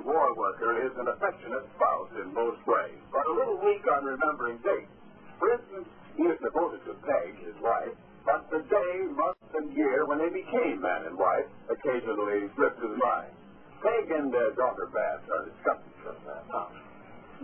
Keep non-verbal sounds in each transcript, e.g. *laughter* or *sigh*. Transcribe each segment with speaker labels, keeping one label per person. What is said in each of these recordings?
Speaker 1: War worker, is an affectionate spouse in most ways, but a little weak on remembering dates. For instance, he is devoted to Peg, his wife, but the day, month, and year when they became man and wife occasionally slips his mind. Peg and their daughter Babs are disgusted from that house.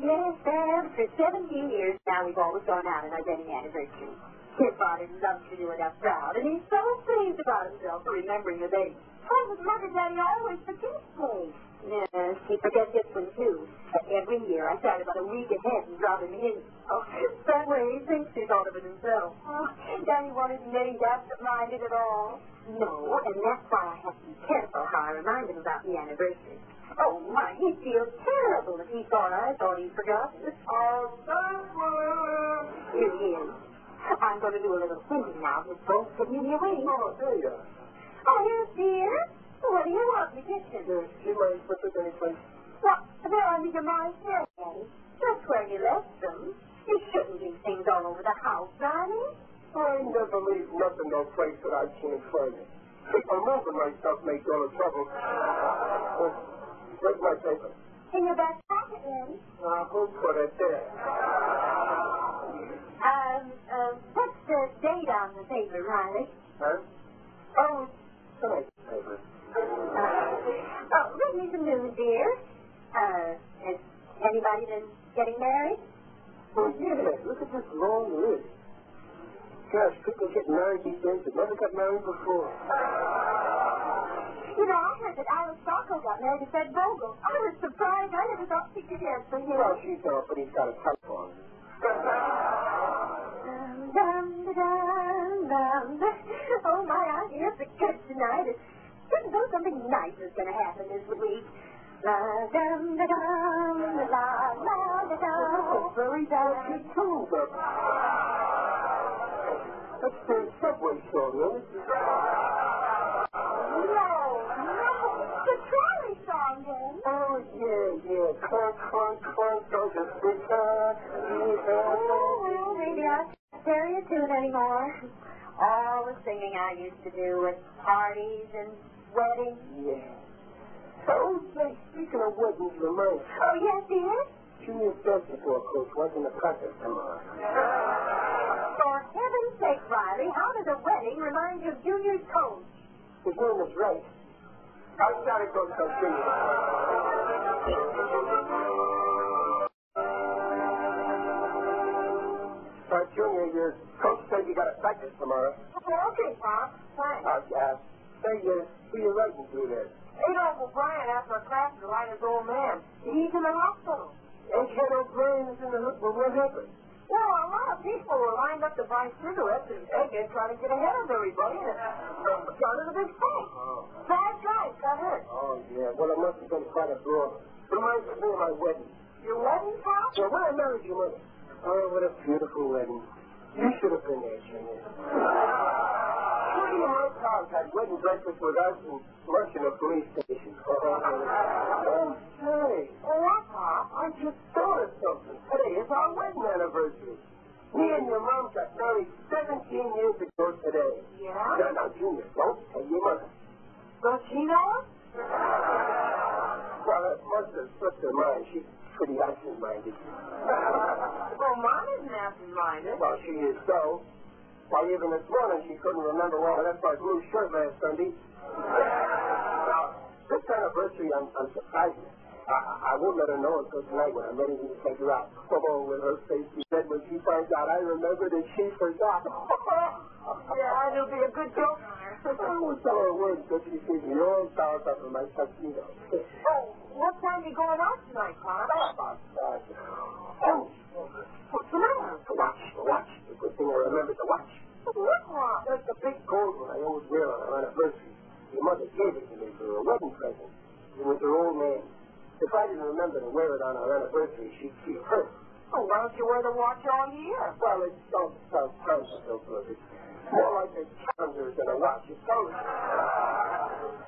Speaker 2: Yes, Dad. For 17 years now, we've always gone out on our wedding anniversary. His father loves to do it up proud, and he's so pleased about himself for remembering the date. Oh, his mother, Daddy, always forgets me. Yes, he forgets this one, too. But every year, I start about a week ahead and drop him in. Oh, *laughs* that way he thinks he's thought of it himself. *laughs* Oh, Daddy wanted get absent-minded at all. No, and that's why I have to be careful how I remind him about the anniversary. Oh, my, he'd feel terrible if he thought I thought he'd forgotten. Oh, Here he is. I'm going to do a little thinking now. His folks give me away.
Speaker 1: Oh, there you are.
Speaker 2: Oh, here, dear. What do you want me to do?
Speaker 1: Do you mind put this any place?
Speaker 2: What? They're under your mind here, Daddy. Just where you left them. You shouldn't leave things all over the house, darling.
Speaker 1: I never leave nothing no place that I can't find it. If I'm moving my stuff makes all the trouble. Uh, where's my paper?
Speaker 2: In your back pocket, Daddy.
Speaker 1: Uh, who put it there?
Speaker 2: Um, um, what's the date on the paper, Riley?
Speaker 1: Huh? Oh, tonight's paper.
Speaker 2: Uh, oh, read me some news, dear. Uh, has anybody been getting married?
Speaker 1: Well, yeah, look at this long list. Gosh, people get married these days that never got married before.
Speaker 2: You know, I heard that Alice Sacco got married to Fred Vogel. I was surprised. I never thought she could answer him.
Speaker 1: Well, she's off, but he's got a telephone.
Speaker 2: Dum, dum, dum, dum. Oh, my, I hear the good tonight. Didn't know something nice was going to happen this week. La dum da dum, la la da dum.
Speaker 1: Very delicate too, but... That's the subway song, isn't?
Speaker 2: No, no, the trolley song, then.
Speaker 1: Oh, yeah, yeah. Clunk, clunk, clunk, those are big
Speaker 2: Oh, well, maybe I can't carry a tune anymore. All the singing I used to do at parties and weddings.
Speaker 1: Yeah. Oh, say, speaking of weddings, remind
Speaker 2: Oh, yes, dear?
Speaker 1: Junior basketball coach wasn't a practice tomorrow.
Speaker 2: For heaven's sake, Riley, how does a wedding remind you of Junior's coach?
Speaker 1: His name is Ray. I gotta go to Junior. Uh, Junior, your coach said you gotta practice tomorrow.
Speaker 2: Oh, okay, Pop. Thanks.
Speaker 1: Uh, uh, say, uh, who you writing to there?
Speaker 2: Adolph O'Brien asked our class to write his old man. He's in the hospital.
Speaker 1: Ed O'Brien is in the. Well, what happened?
Speaker 2: Well, a lot of people were lined up to buy cigarettes, and Egghead trying to get ahead of everybody, and it in a big fight.
Speaker 1: Oh.
Speaker 2: Five guys got hurt.
Speaker 1: Oh, yeah. Well, it must have been quite a brawl. Reminds me of my wedding.
Speaker 2: Your wedding, Pop?
Speaker 1: So when I married your mother. Oh, what a beautiful wedding. You should have been there, Junior. Of pals had wedding breakfast with us and lunch in a police station. Oh, say.
Speaker 2: Oh, Pop?
Speaker 1: I just thought of something. Today is our wedding anniversary. Me and your mom got married 17 years ago today.
Speaker 2: Yeah?
Speaker 1: No, no, Junior, don't tell your mother.
Speaker 2: Does she know it?
Speaker 1: Well, must have slipped her mind. She's pretty absent-minded.
Speaker 2: Well, Mom isn't absent-minded.
Speaker 1: Well, she is so. Why, even this morning she couldn't remember where I left my blue shirt last Sunday. Now, this anniversary, I'm, I'm surprising her. I, I won't let her know until tonight when I'm ready to take her out. Oh, with her face be red when she finds out I remembered and she forgot.
Speaker 2: Yeah, it'll be a good joke on her.
Speaker 1: I won't tell her a word until she sees me all dolled up in my tuxedo.
Speaker 3: Oh, what time are you going out tonight, Pop?
Speaker 1: About that. Oh,
Speaker 3: What's the matter?
Speaker 1: the watch, the watch. The good thing I remembered the watch.
Speaker 3: What watch?
Speaker 1: That's the big gold one I always wear on our anniversary. Your mother gave it to me for a wedding present. It was her old man. If I didn't remember to wear it on our anniversary, she'd feel hurt.
Speaker 3: Oh, why don't you wear the watch all year?
Speaker 1: Well, it don't sound so good. It's more like a calendar than a watch. It sounds,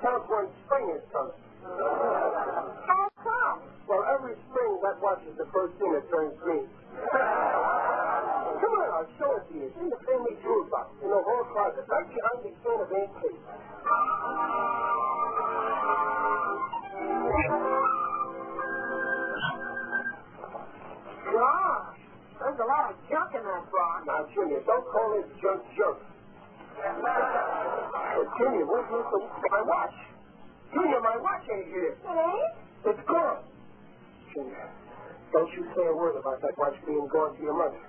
Speaker 1: sounds when spring is coming.
Speaker 3: How come?
Speaker 1: Well, every spring that watch is the first thing that turns green. Come on, I'll show it to you. It's in the family jewel box in the hall closet, right behind the can of antique.
Speaker 3: Gosh, there's a lot of junk in that box.
Speaker 1: Now, Junior, don't call this junk junk. Junior, where's my, my watch? Junior, my watch ain't here.
Speaker 3: It ain't?
Speaker 1: It's gone. Junior, don't you say a word about that watch being gone to your mother.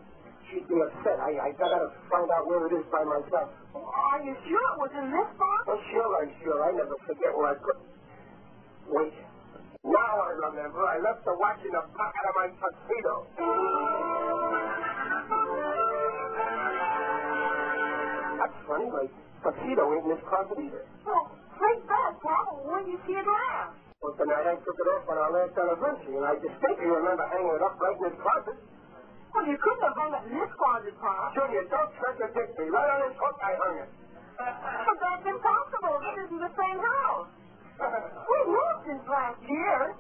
Speaker 1: She'd be upset. I, I gotta find out where it is by myself.
Speaker 3: Are you sure it was in this box?
Speaker 1: Oh, sure, I'm sure. I never forget where I put. Wait. Now I remember. I left the watch in the pocket of my tuxedo. That's funny. My tuxedo ain't in this closet either.
Speaker 3: Well, take that, Pop. When did you see it last?
Speaker 1: Well, night I took it off on our last anniversary, and I distinctly remember hanging it up right in this closet.
Speaker 3: Well, you couldn't have hung it in this closet, Pop.
Speaker 1: Junior, don't contradict me. Right on this hook, I hung it.
Speaker 3: But that's impossible. This isn't the same house. We've moved since last year.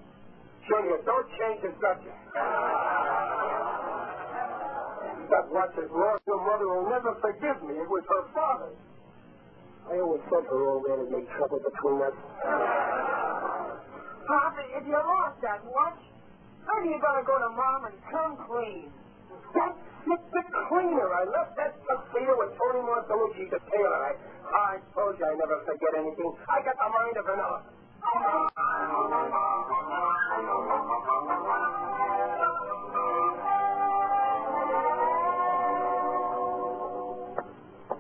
Speaker 1: Junior, don't change the subject. That watch is lost. Your mother will never forgive me. It was her father. I always said her old man had made trouble between us.
Speaker 3: Pop, if you lost that watch, maybe you gotta go to Mom and come clean.
Speaker 1: That the cleaner. I left that tuxedo with Tony Montalucci, the tailor. I, I told you I never forget anything. I got the mind of an.
Speaker 3: Well,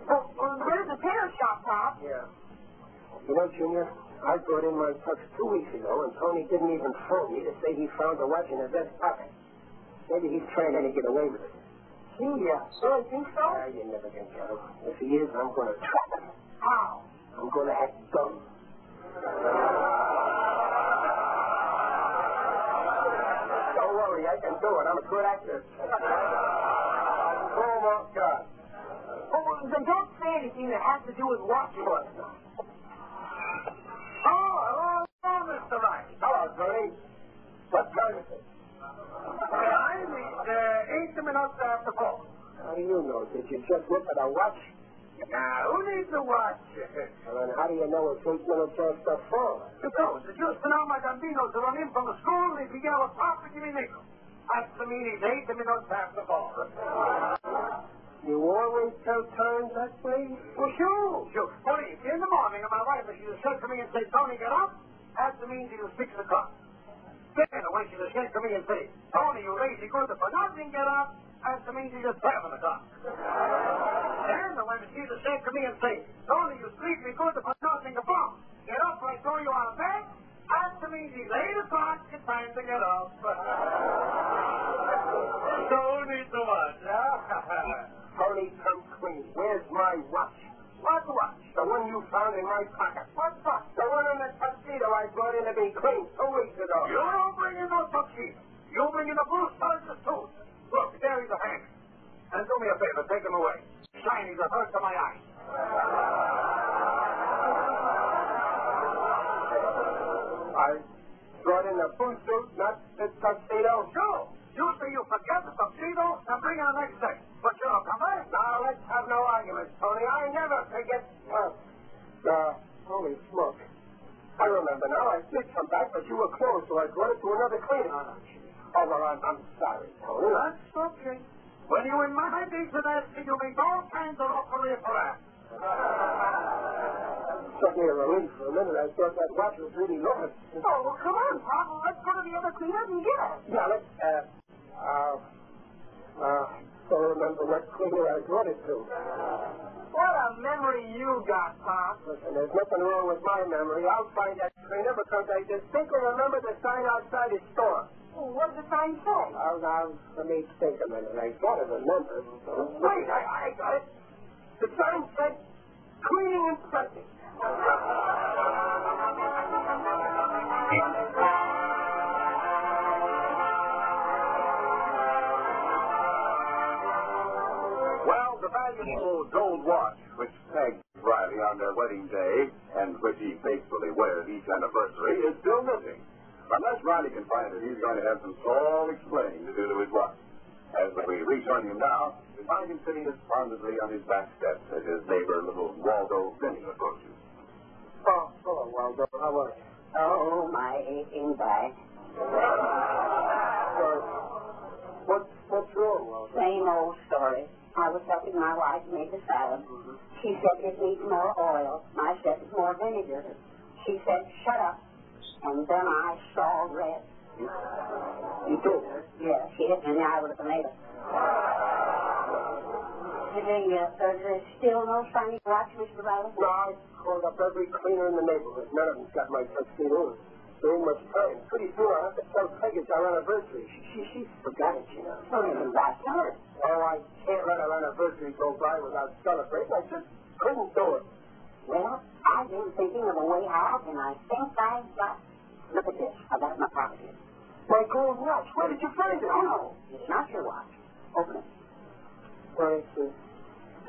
Speaker 3: oh, well, there's a tailor shop, Pop.
Speaker 1: Yeah. You know, Junior, I brought in my tux two weeks ago, and Tony didn't even phone me to say he found the watch in his vest pocket. Maybe he's trying to get away with it.
Speaker 3: Gee, yeah. Really think so?
Speaker 1: Ah, you never can tell. If he is, I'm going to trap him.
Speaker 3: How?
Speaker 1: I'm going to act dumb. Don't worry, I can do it. I'm a good actor. Oh, my God.
Speaker 3: Oh, well, then don't say anything that has to do with
Speaker 1: hello, hello, Mr. Rice. Hello, Tony. What time is it? Time is uh, eight minutes after four. How do you know? Did you just look at a watch? Now, who needs a watch? *laughs* well, then how do you know it's eight minutes after four? Because the giusto nome Gambino to run in from the school and they e pigliava proprio di nickel. That's the meaning eight minutes after four. You always tell times that way? Well, sure, sure. Tony, in the morning and my wife, if she was said to me and say, Tony, get up, that means it was six o'clock. Then when she was said to me and say, Tony, you lazy good for nothing, get up, that means it was seven o'clock. Then when she was said to me and say, Tony, you sleepy good for nothing above, get up, I throw you out of bed, that means it's eight o'clock, it's time to get up. *laughs* Tony, so much, Tony, come clean. Where's my watch? What watch? The one you found in my pocket. What watch? The one in the tuxedo I brought in to be cleaned two weeks ago. You don't bring in no tuxedo. You bring in the blue soldiers too. Look, there he's a hand. And do me a favor, take him away. Shiny's a hurt to my eyes. I brought in the blue suit, not the tuxedo. Sure. You say you forget the tuxedo and bring it the next day. But you're a back. Now, let's have no arguments, Tony. I never forget. Well, uh, holy smoke. I remember now. I did come back, but you were closed, so I brought it to another cleaner. Oh, I'm, I'm sorry, Tony.
Speaker 4: That's okay. When you're in my business, you make all kinds of offers for that.
Speaker 1: Took me a relief for a minute. I thought that watch was really lost.
Speaker 3: Oh, well, come on, Pop. Let's go to the other cleaners and get it.
Speaker 1: Now, let's, uh, uh, uh, don't remember what cleaner I brought it to.
Speaker 4: What a memory you got, Pop.
Speaker 1: Listen, there's nothing wrong with my memory. I'll find that cleaner because I distinctly remember the sign outside his store.
Speaker 2: What did the sign say?
Speaker 1: Now, let me think a minute. I gotta remember. Wait, I, I got it. The sign said
Speaker 5: Well, the valuable gold watch which Peg Riley on their wedding day and which he faithfully wears each anniversary is still missing. Unless Riley can find it, he's going to have some soul explaining to do to his watch. As we rejoin him now, we find him sitting despondently on his back steps as his neighbor, little Waldo Finney, approaches.
Speaker 1: Oh, hello, Waldo. How are you?
Speaker 2: Oh, my aching back.
Speaker 1: Uh, what, what's wrong, Waldo?
Speaker 2: Same old story. I was helping my wife make a salad. She said it needs more oil. I said it's more vinegar. She said, shut up. And then I saw red.
Speaker 1: You did, huh?
Speaker 2: Yeah, she hit me in the eye with a tomato. Hey, uh, uh, there's still no shiny watch, Mr. Riley?
Speaker 1: No, I called up every cleaner in the neighborhood. None of them's got my tuxedo. There ain't much time. Pretty soon I'll have to tell Peg it's our anniversary. She, she, she forgot it, you know.
Speaker 2: Oh, even last night.
Speaker 1: Oh, I can't let our anniversary go by without celebrating. I just couldn't do it.
Speaker 2: Well, I've been thinking of a way out, and I think I've got... Look at this. I got it in my pocket here.
Speaker 1: My gold watch. Where did you find it?
Speaker 2: Oh, no, it's not your watch. Open it.
Speaker 1: Why, it's the,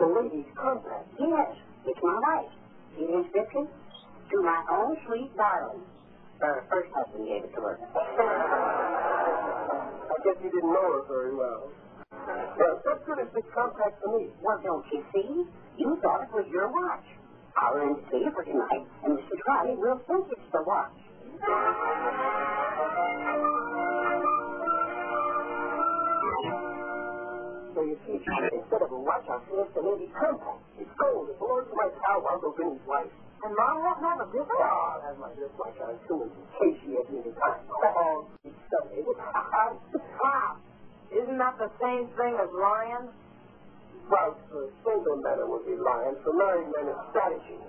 Speaker 1: the lady's compact.
Speaker 2: Yes, it's my wife. The inscription? To my own sweet darling. Her first husband gave it to her. *laughs*
Speaker 1: I guess you didn't know her very well. Well, what good is this compact to me?
Speaker 2: Well, don't you see? You thought it was your watch. I'll rent it to you for tonight, and Mr. Riley will think it's the watch.
Speaker 1: So you see, instead of a watch, I'll see it's the lady compact. It's gold. It belongs to my pal, Waldo Vinny's wife.
Speaker 2: And Mom won't have a different?
Speaker 1: Oh, that's my wristwatch on too, in case she me to time. Oh, Sunday.
Speaker 2: Wow. Isn't that the same thing as lying?
Speaker 1: Well, for single men it would be lying. For married men it's strategy.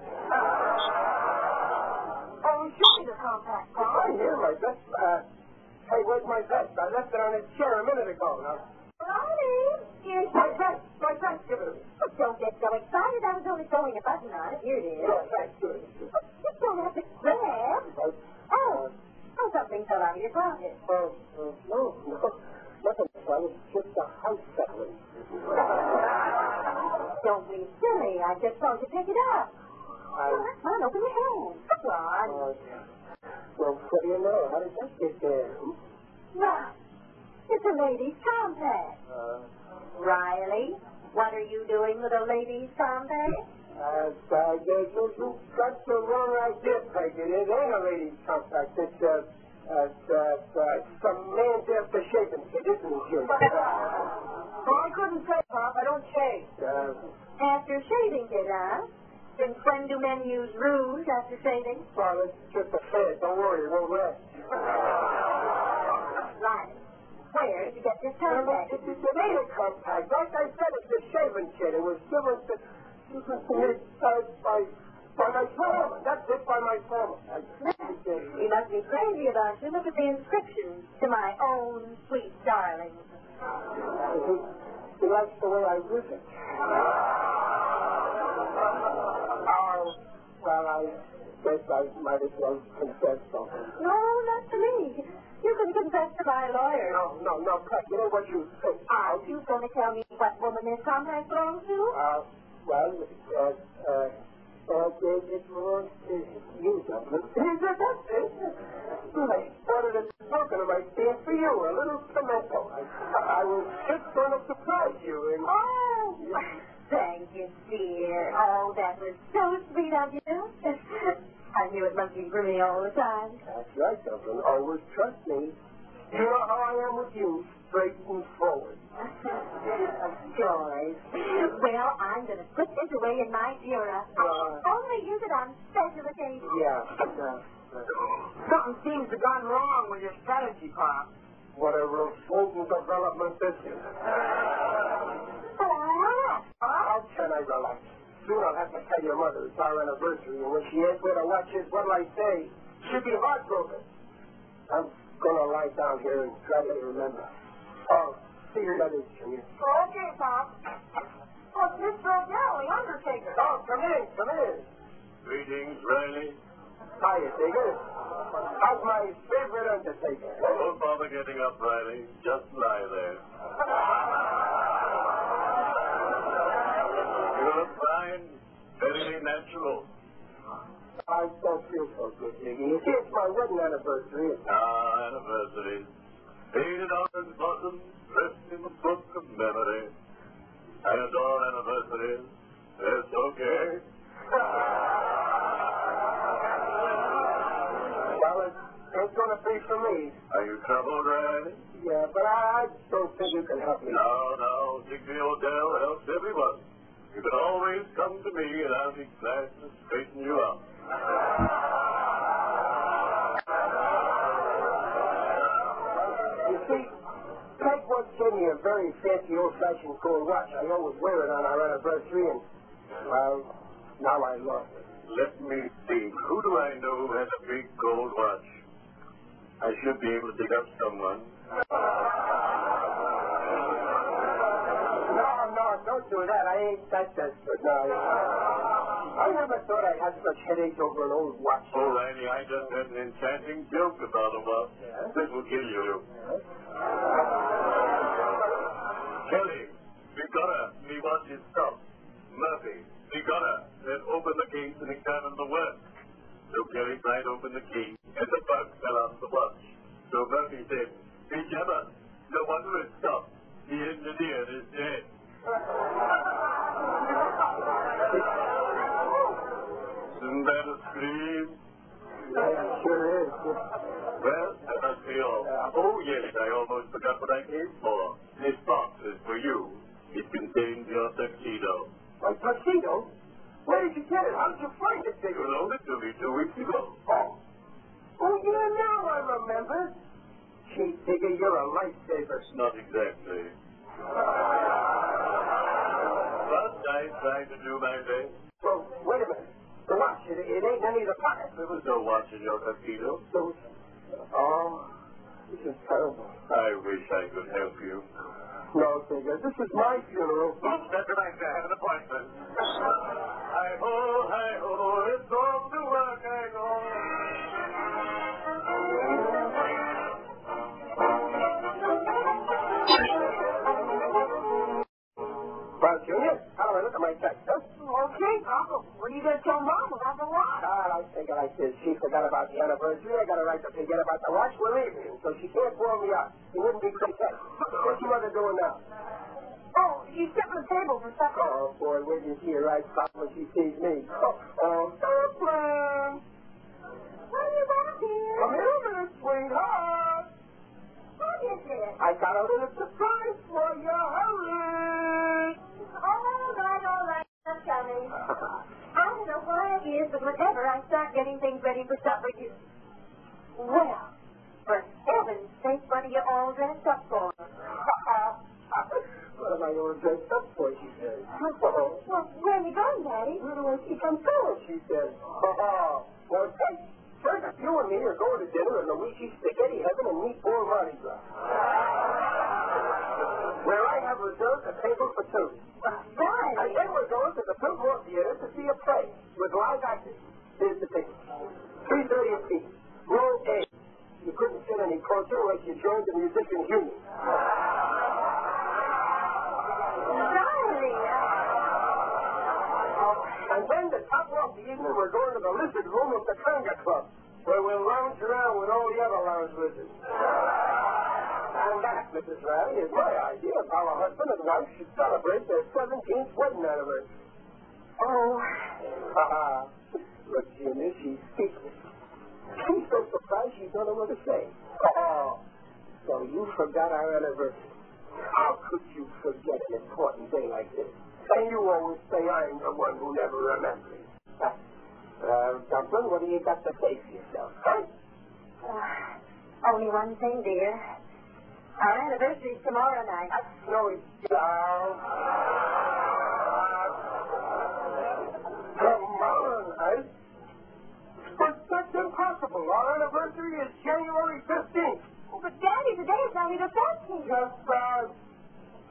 Speaker 2: Oh, show me the compact,
Speaker 1: It's right my vest. Uh, hey, where's my vest? I left it on his chair a minute ago. Now,
Speaker 2: here's
Speaker 1: my vest! My vest! Give it to me.
Speaker 2: Don't get so excited. I was only throwing a button on it. Here it is.
Speaker 1: Yeah, thanks. It.
Speaker 2: You don't have to grab. Oh, oh, something fell out of your pocket.
Speaker 1: Oh, uh, no, no. Nothing, son. It's just a house settling.
Speaker 2: Don't be silly. I just told you to pick it up.
Speaker 1: I...
Speaker 2: Come on, open your hand. Come
Speaker 1: well, what do you know? How did that get there?
Speaker 2: Right. It's a lady's compact.
Speaker 1: Uh,
Speaker 2: Riley, what are you doing with a lady's compact?
Speaker 1: uh, uh, you, you, you got the wrong idea, Peg. It ain't a lady's compact. It's, uh, uh, uh, uh, some man's after shaving kit, isn't it?
Speaker 2: Oh, *laughs* I couldn't say, Pop. I don't shave.
Speaker 1: uh,
Speaker 2: After shaving kit, huh? Since when do men use rouge after shaving?
Speaker 1: well, it's just a fad. Don't worry, it won't last. *laughs*
Speaker 2: Riley, where did you get this compact?
Speaker 1: It, it, it ain't a compact. Like I said, it's a shaving kit. It was given to, to me uh, by, by my foreman. That's it, by my foreman.
Speaker 2: You must be crazy about you. Look at the inscription. To my own sweet darling.
Speaker 1: he, he likes the way I use it. *laughs* Oh, well, I guess I might as well confess something.
Speaker 2: No, not to me. You can confess to my lawyer.
Speaker 1: No, no, no, Pat, you know what you think?
Speaker 2: Are you going to tell me what woman this compact belongs to?
Speaker 1: Uh, well, uh, uh, uh, belongs to you, it. I ordered a token of my stand for you, a little pimento. I, I was just going to surprise you. And,
Speaker 2: Oh, thank you, dear. Oh, that was so sweet of you. *laughs* I knew it must be for me all the time.
Speaker 1: That's right, Dublin. Always trust me. You know how I am with you, straight and forward. *laughs*
Speaker 2: of course. Well, I'm going to put this away in my bureau.
Speaker 1: Uh.
Speaker 2: Only use it on special occasions.
Speaker 1: Yeah. Uh,
Speaker 4: Something seems to have gone wrong with your strategy, Pop.
Speaker 1: What a revolting development this is.
Speaker 2: Relax.
Speaker 1: How can I relax? soon I'll have to tell your mother it's our anniversary, and when she asks where the watch is, what'll I say? She'll be heartbroken. I'm gonna lie down here and try to remember. Oh, see you later, Junior.
Speaker 2: Okay, Pop. Oh, it's Mr. O'Dell, the Undertaker.
Speaker 1: Oh, come in, come in.
Speaker 5: Greetings, Riley.
Speaker 1: Digger. How's my favorite Undertaker?
Speaker 5: Don't bother getting up, Riley. Just lie there. You look fine. Very natural.
Speaker 1: I don't feel so good, see, it's my wedding anniversary.
Speaker 5: Ah, anniversaries. Painted orange blossoms, dressed in the book of memory. I adore anniversaries. It's okay.
Speaker 1: Well, ain't gonna be for me.
Speaker 5: Are you troubled, Riley?
Speaker 1: Yeah, but I don't think you can help me.
Speaker 5: No, no. Digby O'Dell helps everyone. You can always come to me, and I'll be glad to straighten you out.
Speaker 1: You see, Peg once gave me a very fancy old-fashioned gold watch. I always wear it on our anniversary, and, well, now I lost it.
Speaker 5: Let me think. Who do I know who has a big gold watch? I should be able to pick up someone.
Speaker 1: No, no, don't do that. I ain't that desperate. No. I never thought I had such headaches over an old watch.
Speaker 5: Oh, Riley, I just had an enchanting joke about a watch.
Speaker 1: Yeah?
Speaker 5: This will kill you. Kelly, open the key, and the bug fell out of the watch. So Murphy said, Be Gemma, no wonder it stopped. The engineer is dead. Isn't that a scream?
Speaker 1: Yeah, it sure is.
Speaker 5: Well, that must be all. Oh, yes, I almost forgot what I came for. This box is for you. It contains your tuxedo.
Speaker 1: My tuxedo? Where did you get it? How did you find it,
Speaker 5: You
Speaker 1: Digger?
Speaker 5: loaned it to me two weeks ago.
Speaker 1: Oh. Oh, yeah, now I remember. Gee, Digger, you're a lifesaver.
Speaker 5: Not exactly. But I tried to do my best.
Speaker 1: Well, wait a minute. The watch, it, it ain't any of the pockets.
Speaker 5: There was no watch in your tuxedo.
Speaker 1: So, oh, this is terrible.
Speaker 5: I wish I could help you.
Speaker 1: No, Digger, this is my funeral.
Speaker 5: Oops, that's right. I have an appointment. Hi-ho, hi-ho, it's off to work I go.
Speaker 1: How do I look at my text, huh?
Speaker 2: Okay, Papa. What are you going to tell Mom about the watch?
Speaker 1: God, I think like this. She forgot about the anniversary. I got a right to forget about the watch. We're leaving, so she can't blow me up. It wouldn't be content. What's your mother doing now?
Speaker 2: Oh, she's setting the table for supper.
Speaker 1: Oh, boy, wait till you see her eyes pop when she sees me. Oh, oh!
Speaker 2: What are you back here?
Speaker 1: Come here minute, sweetheart.
Speaker 2: What is it?
Speaker 1: I got a little surprise for you. Hurry!
Speaker 2: All right, all right. I'm coming. I don't know why it is, but whenever I start getting things ready for supper, you... Well, for heaven's sake, what are you all dressed up for? *laughs*
Speaker 1: what am I all dressed up for, she says.
Speaker 2: Well, where are you going, Daddy?
Speaker 1: where do I see come going, she says. Well, hey, First, you and me are going to dinner in Luigi's Spaghetti Heaven and Meatball Mardi Gras. Where I have reserved a table for two. *laughs* And
Speaker 2: Right.
Speaker 1: then we're going to the Fillmore Theater to see a play with live actors. Here's the ticket. 3.30 a piece. Row A. You couldn't sit any closer unless you joined the Musicians Union. And then to top off the evening, we're going to the Lizard Room of the Conga Club, where we'll lounge around with all the other lounge lizards. And that, Mrs. Riley, is my idea of how a husband and wife should celebrate their 17th wedding anniversary. Oh. Haha. Look, Jimmy, she's speechless. She's so surprised she don't know what to say. Oh. So you forgot our anniversary. How could you forget an important day like this? And you always say I'm the one who never remembers. Uh, uh, what do you got to say for yourself? Huh?
Speaker 2: uh, only one thing, dear. Our anniversary's tomorrow night.
Speaker 1: No, it's... Uh, wonderful. Our anniversary is January 15th.
Speaker 2: Oh, but Daddy, today is only the 14th.
Speaker 1: Just, uh,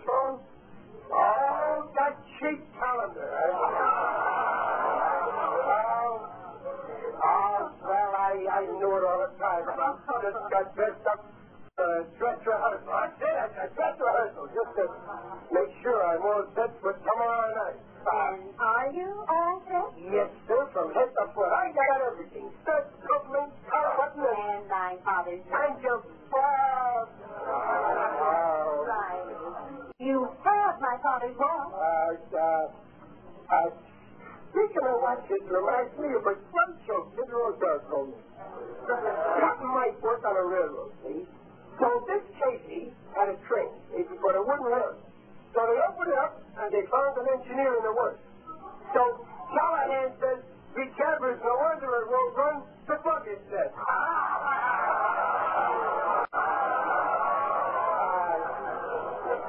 Speaker 1: so, oh, that cheap calendar. Oh, well, I, I knew it all the time. I just got dressed up uh, dress rehearsal. I did. I, I dress rehearsal just to make sure I'm all set for tomorrow night.
Speaker 2: And are you all set?
Speaker 1: Yes, sir, from head to foot. I got everything. Studs, couplings, collar button, and...
Speaker 2: My father's
Speaker 1: Thank you, Bob.
Speaker 2: Right. You have my father's watch.
Speaker 1: Uh, uh, uh, speaking of watches, reminds me of a bunch of mineral dark Cotton might work on a railroad, see? So this Casey had a train, but it wouldn't run. So they opened it up, and they found an engineer in the works. So Callahan says, be careful, no wonder it won't run. The bucket says.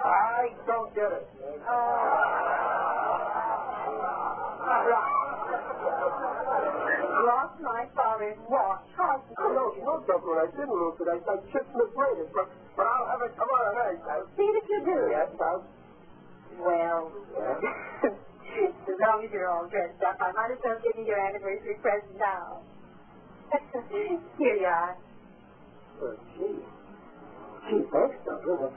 Speaker 1: I don't get it.
Speaker 2: Lost my father's watch. How
Speaker 1: No, no, Dublin, I didn't lose it. I, I just misread it, but, but I'll have it tomorrow night. I'll
Speaker 2: See that you do.
Speaker 1: Yes, I'll...
Speaker 2: Well, *laughs* as long as you're all dressed up, I might as well give you your anniversary present now. *laughs* Here you are.
Speaker 1: Oh, gee. Gee, thanks, Dublin.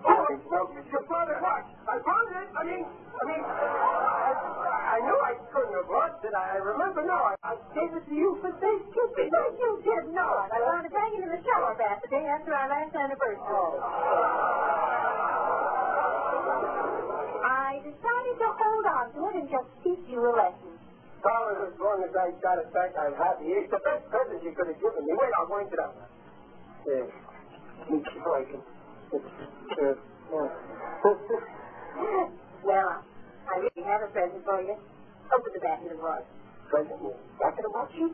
Speaker 1: Oh, no, your father, what? I found it. I mean, I mean, I, I knew I couldn't have lost it. I remember now. I, I gave it to you for safekeeping.
Speaker 2: No, you did not. I found it hanging in the shower bath the day after our last anniversary.
Speaker 1: Oh.
Speaker 2: I decided to hold on to it and just teach you a lesson.
Speaker 1: Well, as long as I got it back, I'm happy. It's the best present you could have given me. Wait, I'll wind it up. Yeah. Me too, I can. It's, uh,
Speaker 2: well, I really have a present for you. Open the back of the watch.
Speaker 1: present? Back of the watch, you?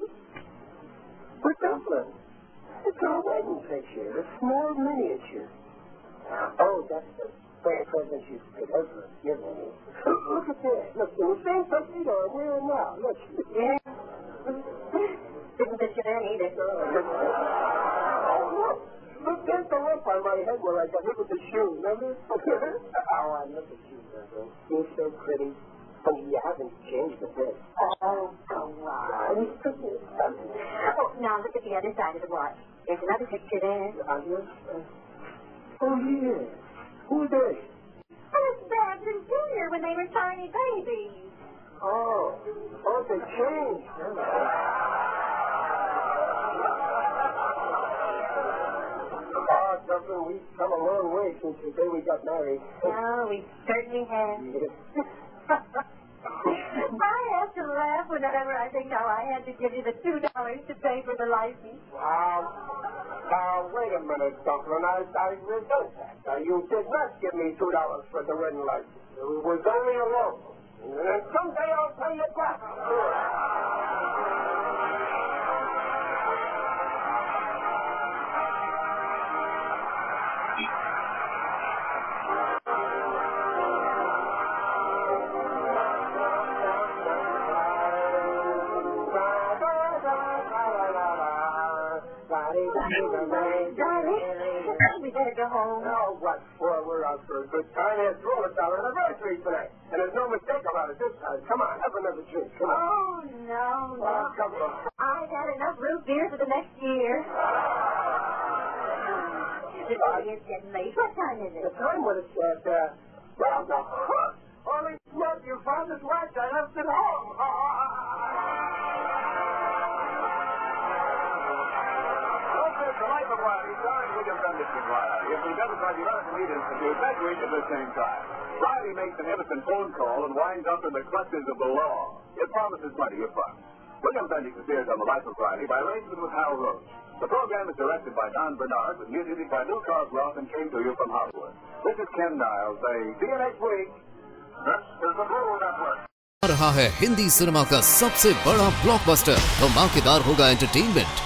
Speaker 1: For Dublin. It's a wedding picture. A small miniature. Oh, that's the Look at that. Look, the same tuxedo I'm wearing now. Look.
Speaker 2: Yeah. Didn't fit you then either.
Speaker 1: Look. Look, there's the lump on my head where I got hit with the shoe, remember? oh, I look at you, Virgo. You're so pretty. Only you haven't changed a bit.
Speaker 2: Oh, go on. Oh, now look at the other side of the watch. There's another picture there.
Speaker 1: Are you? Uh, oh, yeah. Who are they?
Speaker 2: It's Babs and Junior when they were tiny babies.
Speaker 1: Oh. Oh, they changed. Oh, ah, Dublin, we've come a long way since the day we got married.
Speaker 2: Oh, we certainly have. *laughs* I have to laugh whenever I think how I had to give you the two dollars to pay for the license.
Speaker 1: Now, now, wait a minute, Dublin. I, I resent that. Now, you did not give me two dollars for the wedding license. It was only a loan. And someday I'll pay you back.
Speaker 2: We better go home.
Speaker 1: Now, what for? We're out for a good time. After all, it's our anniversary tonight. And there's no mistake about it this time. Come on, have another drink. Come on.
Speaker 2: Oh, no, no.
Speaker 1: Oh, come on.
Speaker 2: I've had enough root beer for the next year. Party is getting late. What time is it?
Speaker 1: The time when it's at, uh, well, the huh, Holy smoke, your father's watch. I left it home.
Speaker 5: Friday If he doesn't drive, you don't have to meet him. You graduate at the same time. Riley makes an innocent phone call and winds up in the clutches of the law. It promises money upfront. William Bendix appears on The Life of Friday by arrangement with Hal Roach. The program is directed by Don Bernard with music by Lou Kosloff and came to you from Hollywood. This is Ken Niles saying, see you next week. This is the Blue Network.
Speaker 6: रहा है Hindi cinema का सबसे बड़ा blockbuster धमाकेदार होगा entertainment